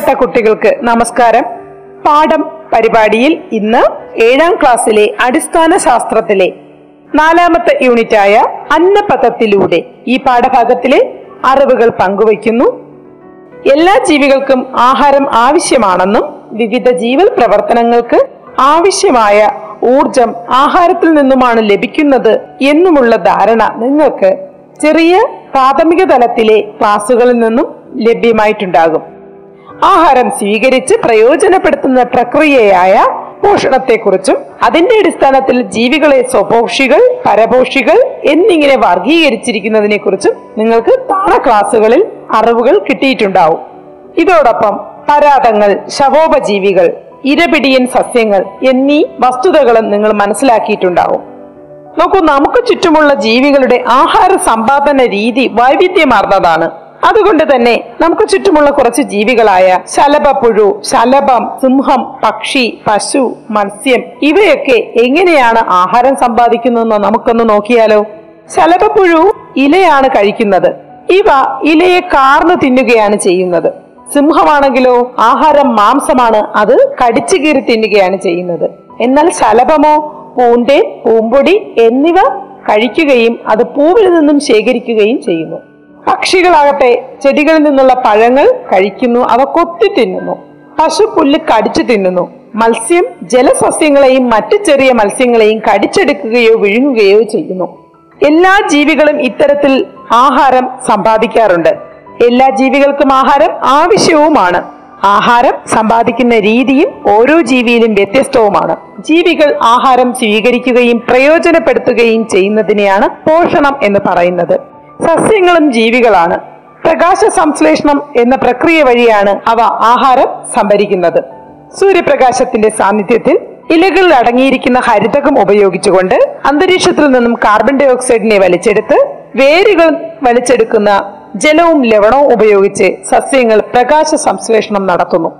പ്രിയപ്പെട്ട കുട്ടികൾക്ക് നമസ്കാരം. പാഠം പരിപാടിയിൽ ഇന്ന് ഏഴാം ക്ലാസ്സിലെ അടിസ്ഥാന ശാസ്ത്രത്തിലെ നാലാമത്തെ യൂണിറ്റായ അന്നപഥത്തിലൂടെ ഈ പാഠഭാഗത്തിലെ അറിവുകൾ പങ്കുവയ്ക്കുന്നു. എല്ലാ ജീവികൾക്കും ആഹാരം ആവശ്യമാണെന്നും വിവിധ ജീവൽ പ്രവർത്തനങ്ങൾക്ക് ആവശ്യമായ ഊർജം ആഹാരത്തിൽ നിന്നുമാണ് ലഭിക്കുന്നത് എന്നുമുള്ള ധാരണ നിങ്ങൾക്ക് ചെറിയ പ്രാഥമിക തലത്തിലെ ക്ലാസ്സുകളിൽ നിന്നും ലഭ്യമായിട്ടുണ്ടാകും. ആഹാരം സ്വീകരിച്ച് പ്രയോജനപ്പെടുത്തുന്ന പ്രക്രിയയായ പോഷണത്തെക്കുറിച്ചും അതിന്റെ അടിസ്ഥാനത്തിൽ ജീവികളെ സ്വപോഷികൾ പരപോഷികൾ എന്നിങ്ങനെ വർഗീകരിച്ചിരിക്കുന്നതിനെ കുറിച്ചും നിങ്ങൾക്ക് താണ ക്ലാസ്സുകളിൽ അറിവുകൾ കിട്ടിയിട്ടുണ്ടാവും. ഇതോടൊപ്പം പരാതങ്ങൾ ശവോപജീവികൾ ഇരപിടിയൻ സസ്യങ്ങൾ എന്നീ വസ്തുതകളും നിങ്ങൾ മനസ്സിലാക്കിയിട്ടുണ്ടാവും. നോക്കൂ നമുക്ക് ചുറ്റുമുള്ള ജീവികളുടെ ആഹാര സമ്പാദന രീതി വൈവിധ്യമാർന്നതാണ്. അതുകൊണ്ട് തന്നെ നമുക്ക് ചുറ്റുമുള്ള കുറച്ച് ജീവികളായ ശലഭപ്പുഴു ശലഭം സിംഹം പക്ഷി പശു മത്സ്യം ഇവയൊക്കെ എങ്ങനെയാണ് ആഹാരം സമ്പാദിക്കുന്നതെന്ന് നമുക്കൊന്ന് നോക്കിയാലോ? ശലഭപ്പുഴു ഇലയാണ് കഴിക്കുന്നത്. ഇവ ഇലയെ കാർന്നു തിന്നുകയാണ് ചെയ്യുന്നത്. സിംഹമാണെങ്കിലോ ആഹാരം മാംസമാണ് അത് കടിച്ചു കീറി തിന്നുകയാണ് ചെയ്യുന്നത്. എന്നാൽ ശലഭമോ പൂന്തേൻ പൂമ്പൊടി എന്നിവ കഴിക്കുകയും അത് പൂവിൽ നിന്നും ശേഖരിക്കുകയും ചെയ്യുന്നു. പക്ഷികളാകട്ടെ ചെടികളിൽ നിന്നുള്ള പഴങ്ങൾ കഴിക്കുന്നു അവ കൊത്തി തിന്നുന്നു പശു പുല്ല് കടിച്ചു തിന്നുന്നു മത്സ്യം ജലസസ്യങ്ങളെയും മറ്റു ചെറിയ മത്സ്യങ്ങളെയും കടിച്ചെടുക്കുകയോ വിഴുങ്ങുകയോ ചെയ്യുന്നു. എല്ലാ ജീവികളും ഇത്തരത്തിൽ ആഹാരം സമ്പാദിക്കാറുണ്ട്. എല്ലാ ജീവികൾക്കും ആഹാരം ആവശ്യവുമാണ്. ആഹാരം സമ്പാദിക്കുന്ന രീതിയും ഓരോ ജീവിയിലും വ്യത്യസ്തവുമാണ്. ജീവികൾ ആഹാരം സ്വീകരിക്കുകയും പ്രയോജനപ്പെടുത്തുകയും ചെയ്യുന്നതിനെയാണ് പോഷണം എന്ന് പറയുന്നത്. സസ്യങ്ങളും ജീവികളാണ്. പ്രകാശ സംശ്ലേഷണം എന്ന പ്രക്രിയ വഴിയാണ് അവ ആഹാരം സംഭരിക്കുന്നത്. സൂര്യപ്രകാശത്തിന്റെ സാന്നിധ്യത്തിൽ ഇലകളിൽ അടങ്ങിയിരിക്കുന്ന ഹരിതകം ഉപയോഗിച്ചുകൊണ്ട് അന്തരീക്ഷത്തിൽ നിന്നും കാർബൺ ഡൈ ഓക്സൈഡിനെ വലിച്ചെടുത്ത് വേരുകൾ വലിച്ചെടുക്കുന്ന ജലവും ലവണവും ഉപയോഗിച്ച് സസ്യങ്ങൾ പ്രകാശ സംശ്ലേഷണം നടത്തുന്നു.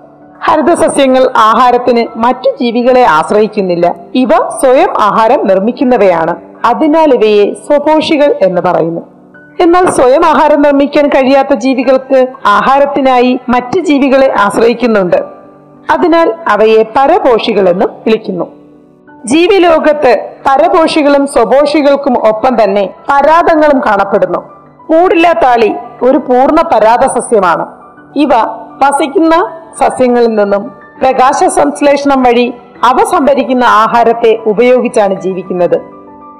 ഹരിത സസ്യങ്ങൾ ആഹാരത്തിന് മറ്റു ജീവികളെ ആശ്രയിക്കുന്നില്ല. ഇവ സ്വയം ആഹാരം നിർമ്മിക്കുന്നവയാണ്. അതിനാൽ ഇവയെ സ്വപോഷികൾ എന്ന് പറയുന്നു. എന്നാൽ സ്വയം ആഹാരം നിർമ്മിക്കാൻ കഴിയാത്ത ജീവികൾക്ക് ആഹാരത്തിനായി മറ്റ് ജീവികളെ ആശ്രയിക്കുന്നുണ്ട്. അതിനാൽ അവയെ പരപോഷികളെന്നും വിളിക്കുന്നു. ജീവിലോകത്ത് പരപോഷികളും സ്വപോഷികൾക്കും ഒപ്പം തന്നെ പരാതങ്ങളും കാണപ്പെടുന്നു. മൂടില്ലാത്താളി ഒരു പൂർണ പരാത സസ്യമാണ്. ഇവ വസിക്കുന്ന സസ്യങ്ങളിൽ നിന്നും പ്രകാശ സംശ്ലേഷണം വഴി അവ സംഭരിക്കുന്ന ആഹാരത്തെ ഉപയോഗിച്ചാണ് ജീവിക്കുന്നത്.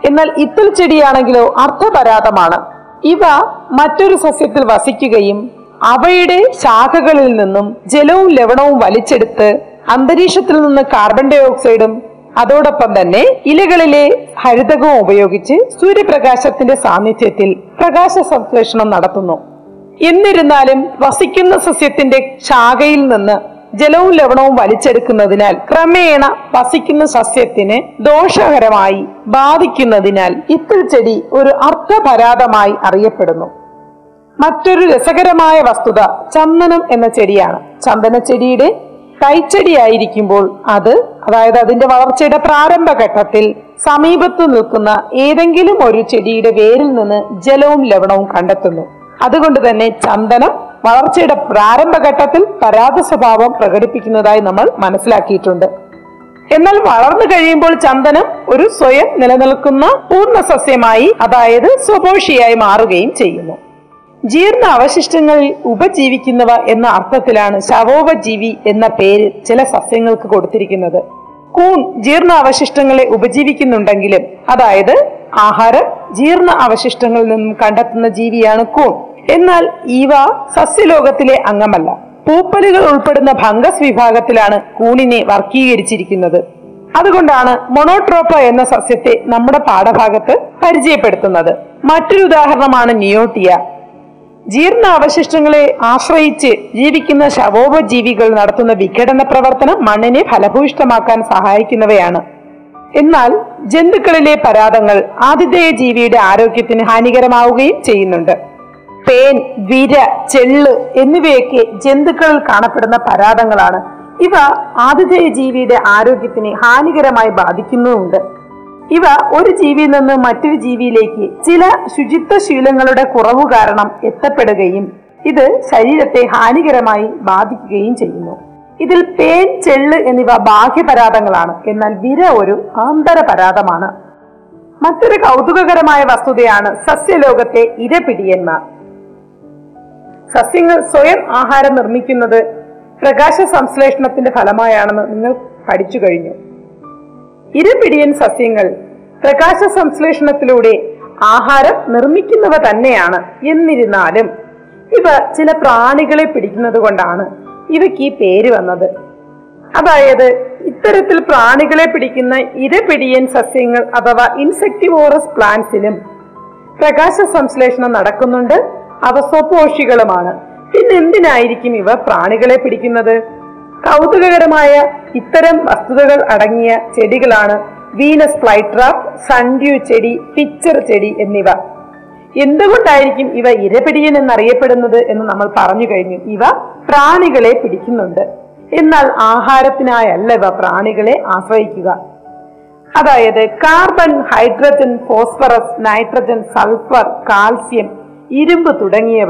എന്നാൽ ഇത്തൽ ചെടിയാണെങ്കിലോ അർത്ഥപരാതമാണ്. ഇവ മറ്റൊരു സസ്യത്തിൽ വസിക്കുകയും അവയുടെ ശാഖകളിൽ നിന്നും ജലവും ലവണവും വലിച്ചെടുത്ത് അന്തരീക്ഷത്തിൽ നിന്ന് കാർബൺ ഡൈ ഓക്സൈഡും അതോടൊപ്പം തന്നെ ഇലകളിലെ ഹരിതകവും ഉപയോഗിച്ച് സൂര്യപ്രകാശത്തിന്റെ സാന്നിധ്യത്തിൽ പ്രകാശ സംശ്ലേഷണം നടത്തുന്നു. എന്നിരുന്നാലും വസിക്കുന്ന സസ്യത്തിന്റെ ശാഖയിൽ നിന്ന് ജലവും ലവണവും വലിച്ചെടുക്കുന്നതിനാൽ ക്രമേണ വസിക്കുന്ന സസ്യത്തിന് ദോഷകരമായി ബാധിക്കുന്നതിനാൽ ഇപ്പിൾ ചെടി ഒരു അർത്ഥപരാതമായി അറിയപ്പെടുന്നു. മറ്റൊരു രസകരമായ വസ്തുത ചന്ദനം എന്ന ചെടിയാണ്. ചന്ദന ചെടിയുടെ കൈച്ചെടിയായിരിക്കുമ്പോൾ അത് അതായത് അതിന്റെ വളർച്ചയുടെ പ്രാരംഭഘട്ടത്തിൽ സമീപത്ത് നിൽക്കുന്ന ഏതെങ്കിലും ഒരു ചെടിയുടെ വേരിൽ നിന്ന് ജലവും ലവണവും കണ്ടെത്തുന്നു. അതുകൊണ്ട് തന്നെ ചന്ദനം വളർച്ചയുടെ പ്രാരംഭഘട്ടത്തിൽ പരാത സ്വഭാവം പ്രകടിപ്പിക്കുന്നതായി നമ്മൾ മനസ്സിലാക്കിയിട്ടുണ്ട്. എന്നാൽ വളർന്നു കഴിയുമ്പോൾ ചന്ദനം ഒരു സ്വയം നിലനിൽക്കുന്ന പൂർണ സസ്യമായി അതായത് സ്വപോഷിയായി മാറുകയും ചെയ്യുന്നു. ജീർണ അവശിഷ്ടങ്ങളിൽ ഉപജീവിക്കുന്നവ എന്ന അർത്ഥത്തിലാണ് ശവോപജീവി എന്ന പേര് ചില സസ്യങ്ങൾക്ക് കൊടുത്തിരിക്കുന്നത്. കൂൺ ജീർണ അവശിഷ്ടങ്ങളെ ഉപജീവിക്കുന്നുണ്ടെങ്കിലും അതായത് ആഹാരം ജീർണ അവശിഷ്ടങ്ങളിൽ നിന്നും കണ്ടെത്തുന്ന ജീവിയാണ് കൂൺ. എന്നാൽ ഇവ സസ്യലോകത്തിലെ അംഗമല്ല. പൂപ്പലുകൾ ഉൾപ്പെടുന്ന ഫംഗസ് വിഭാഗത്തിലാണ് കൂണിനെ വർഗീകരിച്ചിരിക്കുന്നത് അതുകൊണ്ടാണ് മൊണോട്രോപ്പ എന്ന സസ്യത്തെ നമ്മുടെ പാഠഭാഗത്ത് പരിചയപ്പെടുത്തുന്നത്. മറ്റൊരു ഉദാഹരണമാണ് നിയോട്ടിയ. ജീർണ അവശിഷ്ടങ്ങളെ ആശ്രയിച്ച് ജീവിക്കുന്ന ശവോപജീവികൾ നടത്തുന്ന വിഘടന പ്രവർത്തനം മണ്ണിനെ ഫലഭൂയിഷ്ടമാക്കാൻ സഹായിക്കുന്നവയാണ്. എന്നാൽ ജന്തുക്കളിലെ പരാതങ്ങൾ ആതിഥേയ ജീവിയുടെ ആരോഗ്യത്തിന് ഹാനികരമാവുകയും ചെയ്യുന്നുണ്ട്. പേൻ വിര ചെള്ള് എന്നിവയൊക്കെ ജന്തുക്കളിൽ കാണപ്പെടുന്ന പരാതങ്ങളാണ് ഇവ ആതിഥേയ ജീവിയുടെ ആരോഗ്യത്തിന് ഹാനികരമായി ബാധിക്കുന്നുമുണ്ട്. ഇവ ഒരു ജീവിയിൽ നിന്ന് മറ്റൊരു ജീവിയിലേക്ക് ചില ശുചിത്വ ശീലങ്ങളുടെ കുറവ് കാരണം എത്തപ്പെടുകയും ഇത് ശരീരത്തെ ഹാനികരമായി ബാധിക്കുകയും ചെയ്യുന്നു. ഇതിൽ പേൻ ചെള്ള് എന്നിവ ബാഹ്യപരാതങ്ങളാണ് എന്നാൽ വിര ഒരു ആന്തരപരാതമാണ് മറ്റൊരു കൗതുകകരമായ വസ്തുതയാണ് സസ്യലോകത്തെ ഇരപിടിയന്മാർ. സസ്യങ്ങൾ സ്വയം ആഹാരം നിർമ്മിക്കുന്നത് പ്രകാശ സംശ്ലേഷണത്തിന്റെ ഫലമായാണെന്ന് നിങ്ങൾ പഠിച്ചു കഴിഞ്ഞു. ഇരുപിടിയൻ സസ്യങ്ങൾ പ്രകാശ സംശ്ലേഷണത്തിലൂടെ ആഹാരം നിർമ്മിക്കുന്നവ തന്നെയാണ് എന്നിരുന്നാലും ഇവ ചില പ്രാണികളെ പിടിക്കുന്നത് കൊണ്ടാണ് ഇവയ്ക്ക് ഈ പേര് വന്നത്. അതായത് ഇത്തരത്തിൽ പ്രാണികളെ പിടിക്കുന്ന ഇരപിടിയൻ സസ്യങ്ങൾ അഥവാ ഇൻസെക്ടിവോറസ് പ്ലാന്റ്സിലും പ്രകാശ സംശ്ലേഷണം നടക്കുന്നുണ്ട്. അവ സ്വപോഷികളുമാണ് പിന്നെ എന്തിനായിരിക്കും ഇവ പ്രാണികളെ പിടിക്കുന്നത്? കൗതുകകരമായ ഇത്തരം വസ്തുതകൾ അടങ്ങിയ ചെടികളാണ് വീനസ് ഫ്ലൈട്രാപ്പ് സൺഡ്യൂ ചെടി പിച്ചർ ചെടി എന്നിവ. എന്തുകൊണ്ടായിരിക്കും ഇവ ഇരപിടിയൻ എന്നറിയപ്പെടുന്നത് എന്ന് നമ്മൾ പറഞ്ഞു കഴിഞ്ഞു. ഇവ പ്രാണികളെ പിടിക്കുന്നുണ്ട്. എന്നാൽ ആഹാരത്തിനായല്ല ഇവ പ്രാണികളെ ആശ്രയിക്കുക. അതായത് carbon hydrogen phosphorus nitrogen sulphur calcium ഇരുമ്പ് തുടങ്ങിയവ.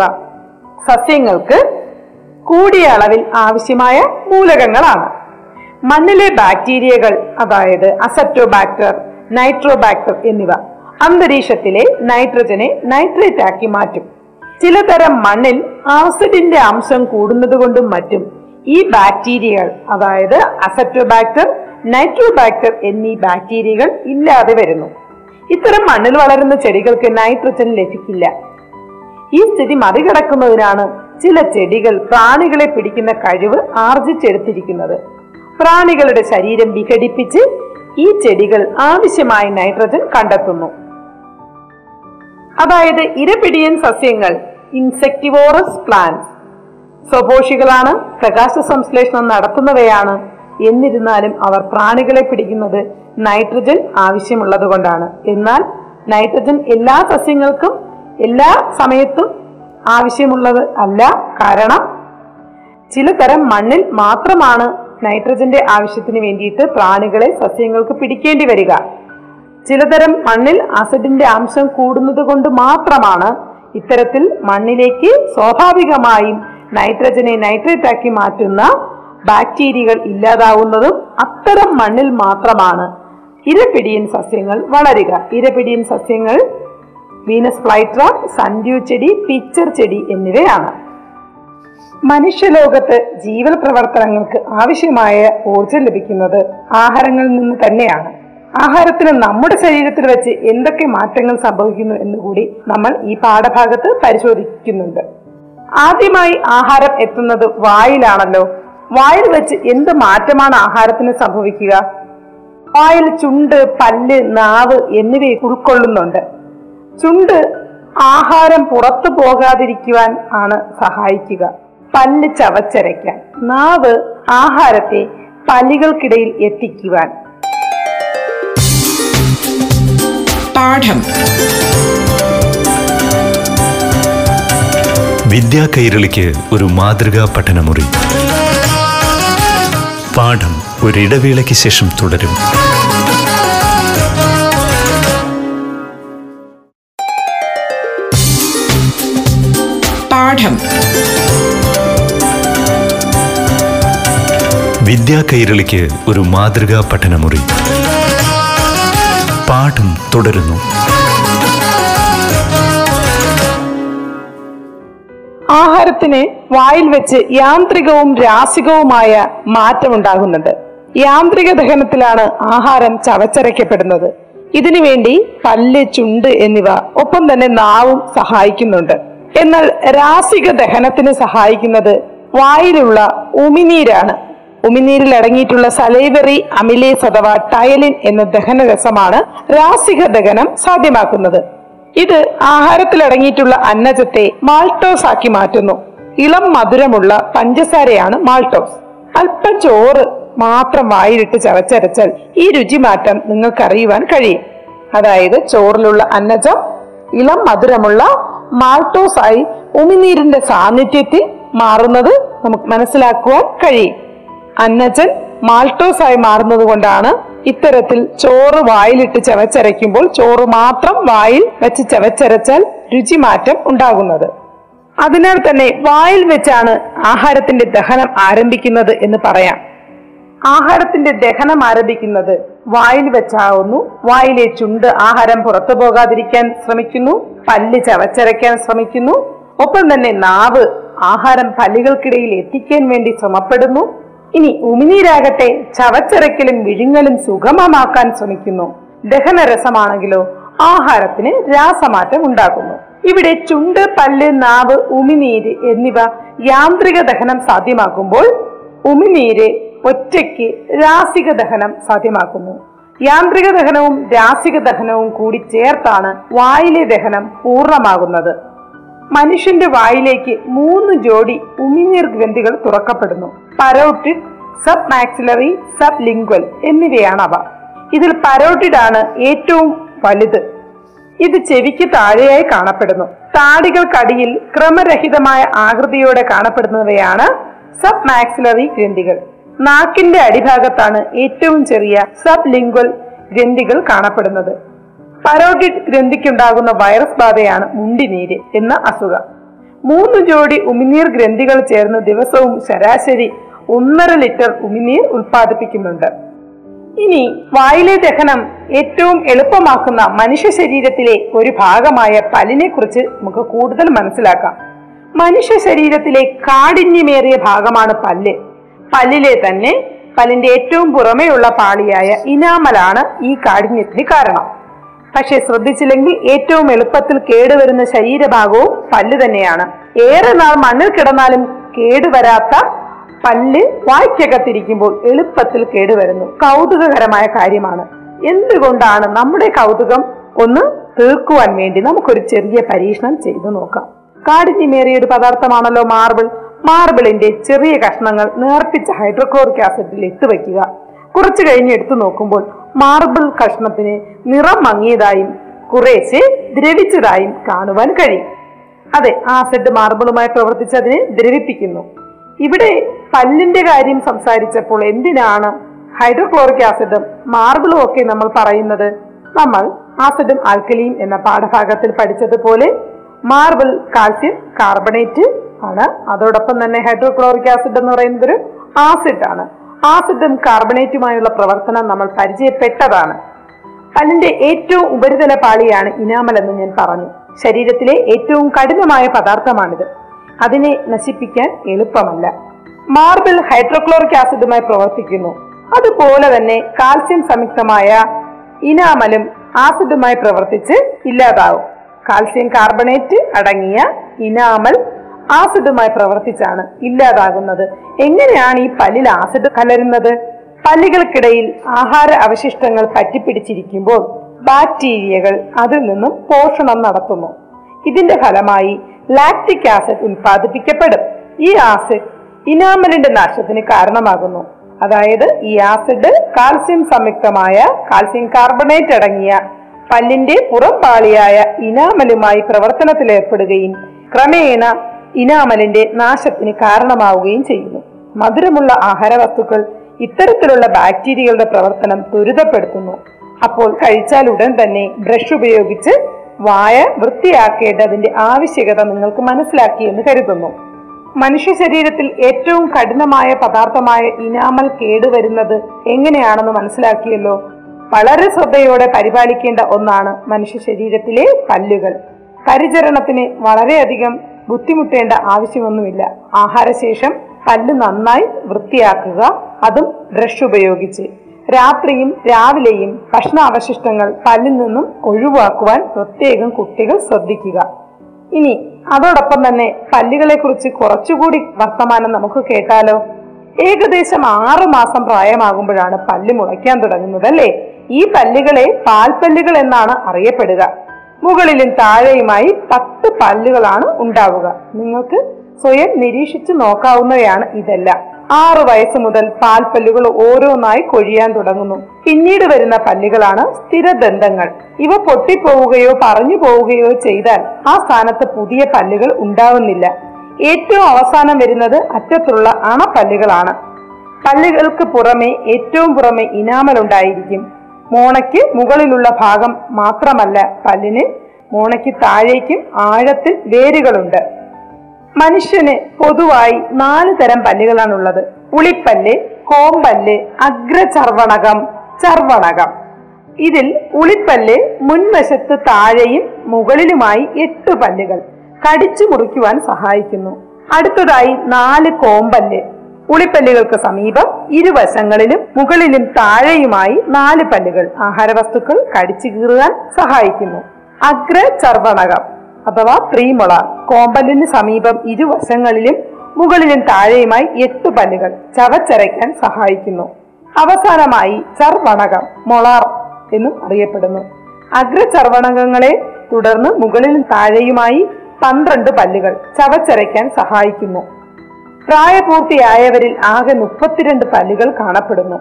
സസ്യങ്ങൾക്ക് കൂടിയ അളവിൽ ആവശ്യമായ മൂലകങ്ങളാണ്. മണ്ണിലെ ബാക്ടീരിയകൾ അതായത് അസറ്റോബാക്ടർ നൈട്രോബാക്ടർ എന്നിവ അന്തരീക്ഷത്തിലെ നൈട്രജനെ നൈട്രേറ്റ് ആക്കി മാറ്റും. ചിലതരം മണ്ണിൽ ആസിഡിന്റെ അംശം കൂടുന്നതുകൊണ്ടും മറ്റും ഈ ബാക്ടീരിയകൾ അതായത് അസറ്റോബാക്ടർ നൈട്രോബാക്ടർ എന്നീ ബാക്ടീരിയകൾ ഇല്ലാതെ വരുന്നു. ഇത്തരം മണ്ണിൽ വളരുന്ന ചെടികൾക്ക് നൈട്രജൻ ലഭിക്കില്ല. ഈ സ്ഥിതി മറികടക്കുന്നതിനാണ് ചില ചെടികൾ പ്രാണികളെ പിടിക്കുന്ന കഴിവ് ആർജിച്ചെടുത്തിരിക്കുന്നത്. പ്രാണികളുടെ ശരീരം വിഘടിപ്പിച്ച് ഈ ചെടികൾ ആവശ്യമായ നൈട്രജൻ കണ്ടെത്തുന്നു. അതായത് ഇരപിടിയൻ സസ്യങ്ങൾ ഇൻസെക്ടിവോറസ് പ്ലാന്റ്സ്. സ്വപോഷികളാണ് പ്രകാശ സംശ്ലേഷണം നടത്തുന്നവയാണ്. എന്നിരുന്നാലും അവർ പ്രാണികളെ പിടിക്കുന്നത് നൈട്രജൻ ആവശ്യമുള്ളത് കൊണ്ടാണ് എന്നാൽ നൈട്രജൻ എല്ലാ സസ്യങ്ങൾക്കും എല്ലാ സമയത്തും ആവശ്യമുള്ളത് അല്ല. കാരണം ചില തരം മണ്ണിൽ മാത്രമാണ് നൈട്രജന്റെ ആവശ്യത്തിന് വേണ്ടിയിട്ട് പ്രാണികളെ സസ്യങ്ങൾക്ക് പിടിക്കേണ്ടി വരിക. ചിലതരം മണ്ണിൽ അസിഡിന്റെ അംശം കൂടുന്നത് കൊണ്ട് മാത്രമാണ് ഇത്തരത്തിൽ മണ്ണിലേക്ക് സ്വാഭാവികമായും നൈട്രജനെ നൈട്രേറ്റ് ആക്കി മാറ്റുന്ന ബാക്ടീരിയകൾ ഇല്ലാതാവുന്നതും അത്തരം മണ്ണിൽ മാത്രമാണ്. ഇരപിടിയൻ സസ്യങ്ങൾ വളരുക. ഇരപിടിയൻ സസ്യങ്ങൾ വീനസ് ഫ്ലൈട്ര സൻഡ്യൂ ചെടി പിച്ചർ ചെടി എന്നിവയാണ്. മനുഷ്യലോകത്ത് ജീവൽ പ്രവർത്തനങ്ങൾക്ക് ആവശ്യമായ ഊർജം ലഭിക്കുന്നത് ആഹാരങ്ങളിൽ നിന്ന് തന്നെയാണ്. ആഹാരത്തിന് നമ്മുടെ ശരീരത്തിൽ വെച്ച് എന്തൊക്കെ മാറ്റങ്ങൾ സംഭവിക്കുന്നു എന്നുകൂടി നമ്മൾ ഈ പാഠഭാഗത്ത് പരിശോധിക്കുന്നുണ്ട്. ആദ്യമായി ആഹാരം എത്തുന്നത് വായിലാണല്ലോ. വായിൽ വെച്ച് എന്ത് മാറ്റമാണ് ആഹാരത്തിന് സംഭവിക്കുക? വായിൽ ചുണ്ട് പല്ല് നാവ് എന്നിവയെ ഉൾക്കൊള്ളുന്നുണ്ട്. ചുണ്ട് ആഹാരം പുറത്തു പോകാതിരിക്കുവാൻ ആണ് സഹായിക്കുക. പല്ല് ചവച്ചരയ്ക്കാൻ. നാവ് ആഹാരത്തെ പല്ലുകൾക്കിടയിൽ എത്തിക്കുവാൻ. പാഠം. വിദ്യാ കൈരളിക്ക് ഒരു മാതൃകാ പഠനമുറി. പാഠം ഒരിടവേളയ്ക്ക് ശേഷം തുടരും. പാഠം വിദ്യാ കൈരളിക്ക് ഒരു മാതൃകാ പഠനമുറി. പാഠം തുടരുന്നു. ആഹാരത്തിന് വായിൽ വെച്ച് യാന്ത്രികവും രാസികവുമായ മാറ്റമുണ്ടാകുന്നുണ്ട്. യാന്ത്രിക ദഹനത്തിലാണ് ആഹാരം ചവച്ചരയ്ക്കപ്പെടുന്നത്. ഇതിനുവേണ്ടി പല്ല് ചുണ്ട് എന്നിവ ഒപ്പം തന്നെ നാവും സഹായിക്കുന്നുണ്ട്. എന്നാൽ രാസിക ദഹനത്തിന് സഹായിക്കുന്നത് വായിലുള്ള ഉമിനീരാണ്. ഉമിനീരിൽ അടങ്ങിയിട്ടുള്ള സലൈവറി അമിലേസ് അഥവാ ടയലിൻ എന്ന ദഹനരസമാണ് രാസിക ദഹനം സാധ്യമാക്കുന്നത്. ഇത് ആഹാരത്തിൽ അടങ്ങിയിട്ടുള്ള അന്നജത്തെ മാൾട്ടോസ് ആക്കി മാറ്റുന്നു. ഇളം മധുരമുള്ള പഞ്ചസാരയാണ് മാൾട്ടോസ്. അല്പം ചോറ് മാത്രം വായിലിട്ട് ചവച്ചരച്ചാൽ ഈ രുചി മാറ്റം നിങ്ങൾക്ക് അറിയുവാൻ കഴിയും. അതായത് ചോറിലുള്ള അന്നജം ഇളം മധുരമുള്ള മാൾട്ടോസ് ആയി ഉമിനീരിന്റെ സാന്നിധ്യത്തിൽ മാറുന്നത് നമുക്ക് മനസ്സിലാക്കുവാൻ കഴിയും. അന്നജൻ മാൾട്ടോസ് ആയി മാറുന്നത് കൊണ്ടാണ് ഇത്തരത്തിൽ ചോറ് വായിലിട്ട് ചവച്ചരയ്ക്കുമ്പോൾ ചോറ് മാത്രം വായിൽ വെച്ച് ചവച്ചരച്ചാൽ രുചി മാറ്റം ഉണ്ടാകുന്നത്. അതിനാൽ തന്നെ വായിൽ വെച്ചാണ് ആഹാരത്തിന്റെ ദഹനം ആരംഭിക്കുന്നത് എന്ന് പറയാം. ആഹാരത്തിന്റെ ദഹനം ആരംഭിക്കുന്നത് വായിൽ വെച്ചാവുന്നു. വായിലെ ചുണ്ട് ആഹാരം പുറത്തു പോകാതിരിക്കാൻ ശ്രമിക്കുന്നു. പല്ല് ചവച്ചരയ്ക്കാൻ ശ്രമിക്കുന്നു. ഒപ്പം തന്നെ നാവ് ആഹാരം പല്ലുകൾക്കിടയിൽ എത്തിക്കാൻ വേണ്ടി ശ്രമപ്പെടുന്നു. ഇനി ഉമിനീരാകട്ടെ ചവച്ചരയ്ക്കലും വിഴുങ്ങലും സുഗമമാക്കാൻ ശ്രമിക്കുന്നു. ദഹനരസമാണെങ്കിലോ ആഹാരത്തിന് രാസമാറ്റം ഉണ്ടാക്കുന്നു ഇവിടെ ചുണ്ട് പല്ല് നാവ് ഉമിനീര് എന്നിവ യാന്ത്രിക ദഹനം സാധ്യമാക്കുമ്പോൾ ഉമിനീര് ഒറ്റയ്ക്ക് രാസിക ദഹനം സാധ്യമാക്കുന്നു. യാന്ത്രിക ദഹനവും രാസിക ദഹനവും കൂടി ചേർത്താണ് വായിലെ ദഹനം പൂർണമാകുന്നത്. മനുഷ്യന്റെ വായിലേക്ക് മൂന്ന് ജോഡി ഉമിനീർ ഗ്രന്ഥികൾ തുറക്കപ്പെടുന്നു. Parotid submaxillary sublingual എന്നിവയാണ് അവ ഇതിൽ പരോട്ടിഡ് ആണ് ഏറ്റവും വലുത്. ഇത് ചെവിക്ക് താഴെയായി കാണപ്പെടുന്നു. താടികൾക്കടിയിൽ ക്രമരഹിതമായ ആകൃതിയോടെ കാണപ്പെടുന്നവയാണ് സബ് മാക്സിലറി ഗ്രന്ഥികൾ. നാക്കിന്റെ അടിഭാഗത്താണ് ഏറ്റവും ചെറിയ സബ് ലിംഗ്വൽ ഗ്രന്ഥികൾ കാണപ്പെടുന്നത്. പരോട്ടിഡ് ഗ്രന്ഥിക്കുണ്ടാകുന്ന വൈറസ് ബാധയാണ് മുണ്ടിനീര് എന്ന അസുഖം. മൂന്ന് ജോഡി ഉമിനീർ ഗ്രന്ഥികൾ ചേർന്ന് ദിവസവും ശരാശരി ഒന്നര ലിറ്റർ ഉമിനീർ ഉൽപ്പാദിപ്പിക്കുന്നുണ്ട്. ഇനി വായിലെ ദഹനം ഏറ്റവും എളുപ്പമാക്കുന്ന മനുഷ്യ ശരീരത്തിലെ ഒരു ഭാഗമായ പല്ലിനെ കുറിച്ച് നമുക്ക് കൂടുതൽ മനസ്സിലാക്കാം. മനുഷ്യ ശരീരത്തിലെ കാഠിന്യമേറിയ ഭാഗമാണ് പല്ല്. പല്ലിലെ തന്നെ പല്ലിന്റെ ഏറ്റവും പുറമെയുള്ള പാളിയായ ഇനാമലാണ് ഈ കാഠിന്യത്തിന് കാരണം. പക്ഷെ ശ്രദ്ധിച്ചില്ലെങ്കിൽ ഏറ്റവും എളുപ്പത്തിൽ കേടുവരുന്ന ശരീരഭാഗവും പല്ല് തന്നെയാണ്. ഏറെ നാൾ മണ്ണിൽ കിടന്നാലും കേടുവരാത്ത പല്ല് വായ്ക്കകത്തിരിക്കുമ്പോൾ എളുപ്പത്തിൽ കേടുവരുന്നു. കൗതുകകരമായ കാര്യമാണ്. എന്തുകൊണ്ടാണ് നമ്മുടെ കൗതുകം ഒന്ന് തീർക്കുവാൻ വേണ്ടി നമുക്കൊരു ചെറിയ പരീക്ഷണം ചെയ്തു നോക്കാം. കാഠിന്യമേറിയ ഒരു പദാർത്ഥമാണല്ലോ മാർബിൾ. മാർബിളിന്റെ ചെറിയ കഷ്ണങ്ങൾ നേർപ്പിച്ച ഹൈഡ്രോക്ലോറിക് ആസിഡിൽ ഇട്ട് വയ്ക്കുക. കുറച്ചു കഴിഞ്ഞ് എടുത്തു നോക്കുമ്പോൾ മാർബിൾ കഷ്ണത്തിന് നിറം മങ്ങിയതായും കുറേശ്ശെ ദ്രവിച്ചതായും കാണുവാൻ കഴിയും. അതെ ആസിഡ് മാർബിളുമായി പ്രവർത്തിച്ച് അതിനെ ദ്രവിപ്പിക്കുന്നു. ഇവിടെ പല്ലിന്റെ കാര്യം സംസാരിച്ചപ്പോൾ എന്തിനാണ് ഹൈഡ്രോക്ലോറിക് ആസിഡും മാർബിളും ഒക്കെ നമ്മൾ പറയുന്നത്? നമ്മൾ ആസിഡും ആൽക്കലിയും എന്ന പാഠഭാഗത്തിൽ പഠിച്ചതുപോലെ മാർബിൾ കാൽസ്യം കാർബണേറ്റ് ആണ്. അതോടൊപ്പം തന്നെ ഹൈഡ്രോക്ലോറിക് ആസിഡ് എന്ന് പറയുന്നത് ഒരു ആസിഡ് ആണ് ആസിഡും കാർബണേറ്റുമായുള്ള പ്രവർത്തനം നമ്മൾ പരിചയപ്പെട്ടതാണ്. പല്ലിന്റെ ഏറ്റവും ഉപരിതല പാളിയാണ് ഇനാമൽ എന്ന് ഞാൻ പറഞ്ഞു. ശരീരത്തിലെ ഏറ്റവും കഠിനമായ പദാർത്ഥമാണിത്. അതിനെ നശിപ്പിക്കാൻ എളുപ്പമല്ല. മാർബിൾ ഹൈഡ്രോക്ലോറിക് ആസിഡുമായി പ്രവർത്തിക്കുന്നു. അതുപോലെ തന്നെ കാൽസ്യം സംയുക്തമായ ഇനാമലും ആസിഡുമായി പ്രവർത്തിച്ച് ഇല്ലാതാവും. കാൽസ്യം കാർബണേറ്റ് അടങ്ങിയ ഇനാമൽ ആസിഡുമായി പ്രവർത്തിച്ചാണ് ഇല്ലാതാകുന്നത്. എങ്ങനെയാണ് ഈ പല്ലിൽ ആസിഡ് കലരുന്നത്? പല്ലുകൾക്കിടയിൽ ആഹാര അവശിഷ്ടങ്ങൾ പറ്റിപ്പിടിച്ചിരിക്കുമ്പോൾ ബാക്ടീരിയകൾ അതിൽ നിന്നും പോഷണം നടത്തുന്നു. ഇതിന്റെ ഫലമായി ലാക്റ്റിക് ആസിഡ് ഉൽപ്പാദിപ്പിക്കപ്പെടും. ഈ ആസിഡ് ഇനാമലിന്റെ നാശത്തിന് കാരണമാകുന്നു. അതായത് ഈ ആസിഡ് കാൽസ്യം സംയുക്തമായ കാൽസ്യം കാർബണേറ്റ് അടങ്ങിയ പല്ലിന്റെ പുറം പാളിയായ ഇനാമലുമായി പ്രവർത്തനത്തിലേർപ്പെടുകയും ക്രമേണ ഇനാമലിന്റെ നാശത്തിന് കാരണമാവുകയും ചെയ്യുന്നു. മധുരമുള്ള ആഹാര വസ്തുക്കൾ ഇത്തരത്തിലുള്ള ബാക്ടീരിയകളുടെ പ്രവർത്തനം ത്വരിതപ്പെടുത്തുന്നു. അപ്പോൾ കഴിച്ചാൽ ഉടൻ തന്നെ ബ്രഷ് ഉപയോഗിച്ച് വായ വൃത്തിയാക്കേണ്ടതിന്റെ ആവശ്യകത നിങ്ങൾക്ക് മനസ്സിലാക്കിയെന്ന് കരുതുന്നു. മനുഷ്യ ശരീരത്തിൽ ഏറ്റവും കഠിനമായ പദാർത്ഥമായ ഇനാമൽ കേടുവരുന്നത് എങ്ങനെയാണെന്ന് മനസ്സിലാക്കിയല്ലോ? വളരെ ശ്രദ്ധയോടെ പരിപാലിക്കേണ്ട ഒന്നാണ് മനുഷ്യ ശരീരത്തിലെ പല്ലുകൾ പരിചരണത്തിന് വളരെയധികം ബുദ്ധിമുട്ടേണ്ട ആവശ്യമൊന്നുമില്ല. ആഹാരശേഷം പല്ല് നന്നായി വൃത്തിയാക്കുക അതും ബ്രഷ് ഉപയോഗിച്ച്. രാത്രിയും രാവിലെയും ഭക്ഷണാവശിഷ്ടങ്ങൾ പല്ലിൽ നിന്നും ഒഴിവാക്കുവാൻ പ്രത്യേകം കുട്ടികൾ ശ്രദ്ധിക്കുക. ഇനി അതോടൊപ്പം തന്നെ പല്ലുകളെ കുറിച്ച് കുറച്ചുകൂടി വർത്തമാനം നമുക്ക് കേട്ടാലോ? ഏകദേശം ആറു മാസം പ്രായമാകുമ്പോഴാണ് പല്ല് മുളയ്ക്കാൻ തുടങ്ങുന്നത് അല്ലേ ഈ പല്ലുകളെ പാൽപ്പല്ലുകൾ എന്നാണ് അറിയപ്പെടുക. മുകളിലും താഴെയുമായി പത്ത് പല്ലുകളാണ് ഉണ്ടാവുക. നിങ്ങൾക്ക് സ്വയം നിരീക്ഷിച്ചു നോക്കാവുന്നവയാണ് ഇതെല്ലാം. ആറു വയസ്സ് മുതൽ പാൽപ്പല്ലുകൾ ഓരോന്നായി കൊഴിയാൻ തുടങ്ങുന്നു. പിന്നീട് വരുന്ന പല്ലുകളാണ് സ്ഥിരദന്തങ്ങൾ ഇവ പൊട്ടിപ്പോവുകയോ പറഞ്ഞു പോവുകയോ ചെയ്താൽ ആ സ്ഥാനത്ത് പുതിയ പല്ലുകൾ ഉണ്ടാവുന്നില്ല. ഏറ്റവും അവസാനം വരുന്നത് അറ്റത്തുള്ള അണപ്പല്ലുകളാണ്. പല്ലുകൾക്ക് പുറമെ ഏറ്റവും പുറമെ ഇനാമൽ ഉണ്ടായിരിക്കും. മോണയ്ക്ക് മുകളിലുള്ള ഭാഗം മാത്രമല്ല പല്ലിന് മോണയ്ക്ക് താഴേക്കും ആഴത്തിൽ വേരുകളുണ്ട്. മനുഷ്യന് പൊതുവായി നാല് തരം പല്ലുകളാണുള്ളത്. ഉളിപ്പല്ല് കോമ്പല്ല് അഗ്രചർവണകം ചർവണകം. ഇതിൽ ഉളിപ്പല്ല് മുൻവശത്ത് താഴെയും മുകളിലുമായി എട്ട് പല്ലുകൾ കടിച്ചു മുറിക്കുവാൻ സഹായിക്കുന്നു. അടുത്തതായി നാല് കോമ്പല്ല്. ഉളിപ്പല്ലുകൾക്ക് സമീപം ഇരുവശങ്ങളിലും മുകളിലും താഴെയുമായി നാല് പല്ലുകൾ ആഹാരവസ്തുക്കൾ കടിച്ചു കീറുവാൻ സഹായിക്കുന്നു. അഗ്ര ചർവണകം അഥവാ പ്രീമുള കോമ്പല്ലിന് സമീപം ഇരുവശങ്ങളിലും മുകളിലും താഴെയുമായി എട്ട് പല്ലുകൾ ചവച്ചരയ്ക്കാൻ സഹായിക്കുന്നു. അവസാനമായി ചർവണകം മൊളാർ എന്നും അറിയപ്പെടുന്നു. അഗ്ര ചർവണകങ്ങളെ തുടർന്ന് മുകളിലും താഴെയുമായി പന്ത്രണ്ട് പല്ലുകൾ ചവച്ചരയ്ക്കാൻ സഹായിക്കുന്നു. പ്രായപൂർത്തിയായവരിൽ ആകെ മുപ്പത്തിരണ്ട് പല്ലുകൾ കാണപ്പെടുന്നു.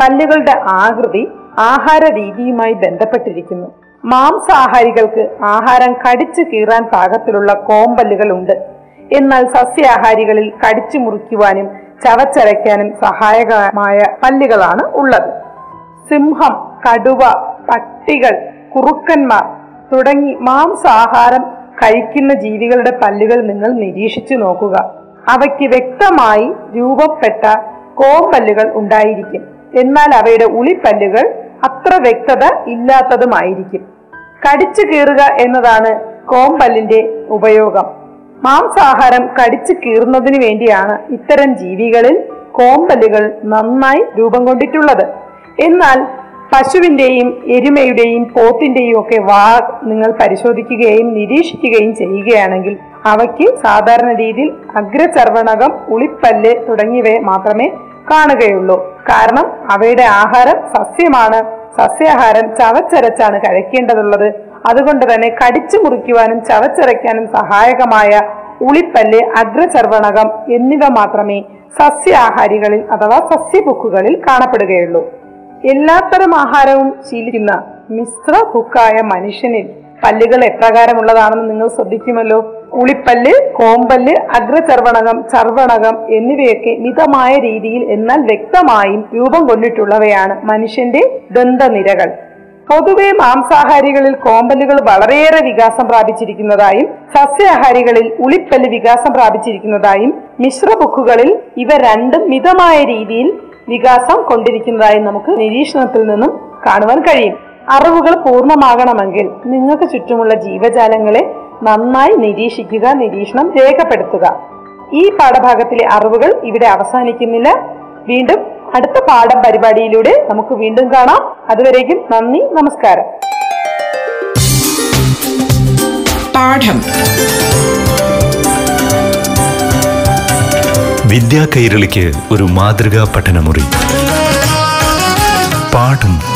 പല്ലുകളുടെ ആകൃതി ആഹാര രീതിയുമായി ബന്ധപ്പെട്ടിരിക്കുന്നു. മാംസാഹാരികൾക്ക് ആഹാരം കടിച്ചു കീറാൻ പാകത്തിലുള്ള കോമ്പല്ലുകൾ ഉണ്ട് എന്നാൽ സസ്യാഹാരികളിൽ കടിച്ചു മുറിക്കുവാനും ചവച്ചരയ്ക്കാനും സഹായകമായ പല്ലുകളാണ് ഉള്ളത്. സിംഹം കടുവ പട്ടികൾ കുറുക്കന്മാർ തുടങ്ങി മാംസാഹാരം കഴിക്കുന്ന ജീവികളുടെ പല്ലുകൾ നിങ്ങൾ നിരീക്ഷിച്ചു നോക്കുക. അവയ്ക്ക് വ്യക്തമായി രൂപപ്പെട്ട കോമ്പല്ലുകൾ ഉണ്ടായിരിക്കും. എന്നാൽ അവയുടെ ഉളിപ്പല്ലുകൾ അത്ര വ്യക്തത ഇല്ലാത്തതുമായിരിക്കും. കടിച്ചു കീറുക എന്നതാണ് കോമ്പല്ലിന്റെ ഉപയോഗം. മാംസാഹാരം കടിച്ചു കീറുന്നതിന് വേണ്ടിയാണ് ഇത്തരം ജീവികളിൽ കോമ്പല്ലുകൾ നന്നായി രൂപം കൊണ്ടിട്ടുള്ളത്. എന്നാൽ പശുവിന്റെയും എരുമയുടെയും പോത്തിന്റെയും ഒക്കെ വാ നിങ്ങൾ പരിശോധിക്കുകയും നിരീക്ഷിക്കുകയും ചെയ്യുകയാണെങ്കിൽ അവയ്ക്ക് സാധാരണ രീതിയിൽ അഗ്രചർവണകം ഉളിപ്പല്ല് തുടങ്ങിയവയെ മാത്രമേ കാണുകയുള്ളൂ. കാരണം അവയുടെ ആഹാരം സസ്യമാണ്. സസ്യാഹാരം ചവച്ചരച്ചാണ് കഴിക്കേണ്ടതുള്ളത്. അതുകൊണ്ട് തന്നെ കടിച്ചു മുറിക്കുവാനും ചവച്ചരയ്ക്കാനും സഹായകമായ ഉളിപ്പല്ല് അഗ്രചർവണകം എന്നിവ മാത്രമേ സസ്യാഹാരികളിൽ അഥവാ സസ്യബുക്കുകളിൽ കാണപ്പെടുകയുള്ളൂ. എല്ലാത്തരം ആഹാരവും ശീലിക്കുന്ന മിശ്ര ബുക്കായ മനുഷ്യനിൽ പല്ലുകൾ എപ്രകാരമുള്ളതാണെന്ന് നിങ്ങൾ ശ്രദ്ധിക്കുമല്ലോ? ഉളിപ്പല്ല് കോമ്പല്ല് അഗ്രചർവണകം ചർവണകം എന്നിവയൊക്കെ മിതമായ രീതിയിൽ എന്നാൽ വ്യക്തമായും രൂപം കൊണ്ടിട്ടുള്ളവയാണ് മനുഷ്യന്റെ ദന്തനിരകൾ. പൊതുവെ മാംസാഹാരികളിൽ കോമ്പല്ലുകൾ വളരെയേറെ വികാസം പ്രാപിച്ചിരിക്കുന്നതായും സസ്യാഹാരികളിൽ ഉളിപ്പല്ല് വികാസം പ്രാപിച്ചിരിക്കുന്നതായും മിശ്രബുക്കുകളിൽ ഇവ രണ്ടും മിതമായ രീതിയിൽ വികാസം കൊണ്ടിരിക്കുന്നതായും നമുക്ക് നിരീക്ഷണത്തിൽ നിന്നും കാണുവാൻ കഴിയും. അറിവുകൾ പൂർണമാകണമെങ്കിൽ നിങ്ങൾക്ക് ചുറ്റുമുള്ള ജീവജാലങ്ങളെ നന്നായി നിരീക്ഷിക്കുക നിരീക്ഷണം രേഖപ്പെടുത്തുക. ഈ പാഠഭാഗത്തിലെ അറിവുകൾ ഇവിടെ അവസാനിക്കുന്നില്ല. വീണ്ടും അടുത്ത പാഠം പരിപാടിയിലൂടെ നമുക്ക് വീണ്ടും കാണാം. അതുവരേക്കും നന്ദി നമസ്കാരം. പാഠം. വിദ്യാ കൈരളിക്ക് ഒരു മാതൃകാ പഠനമുറി. പാഠം.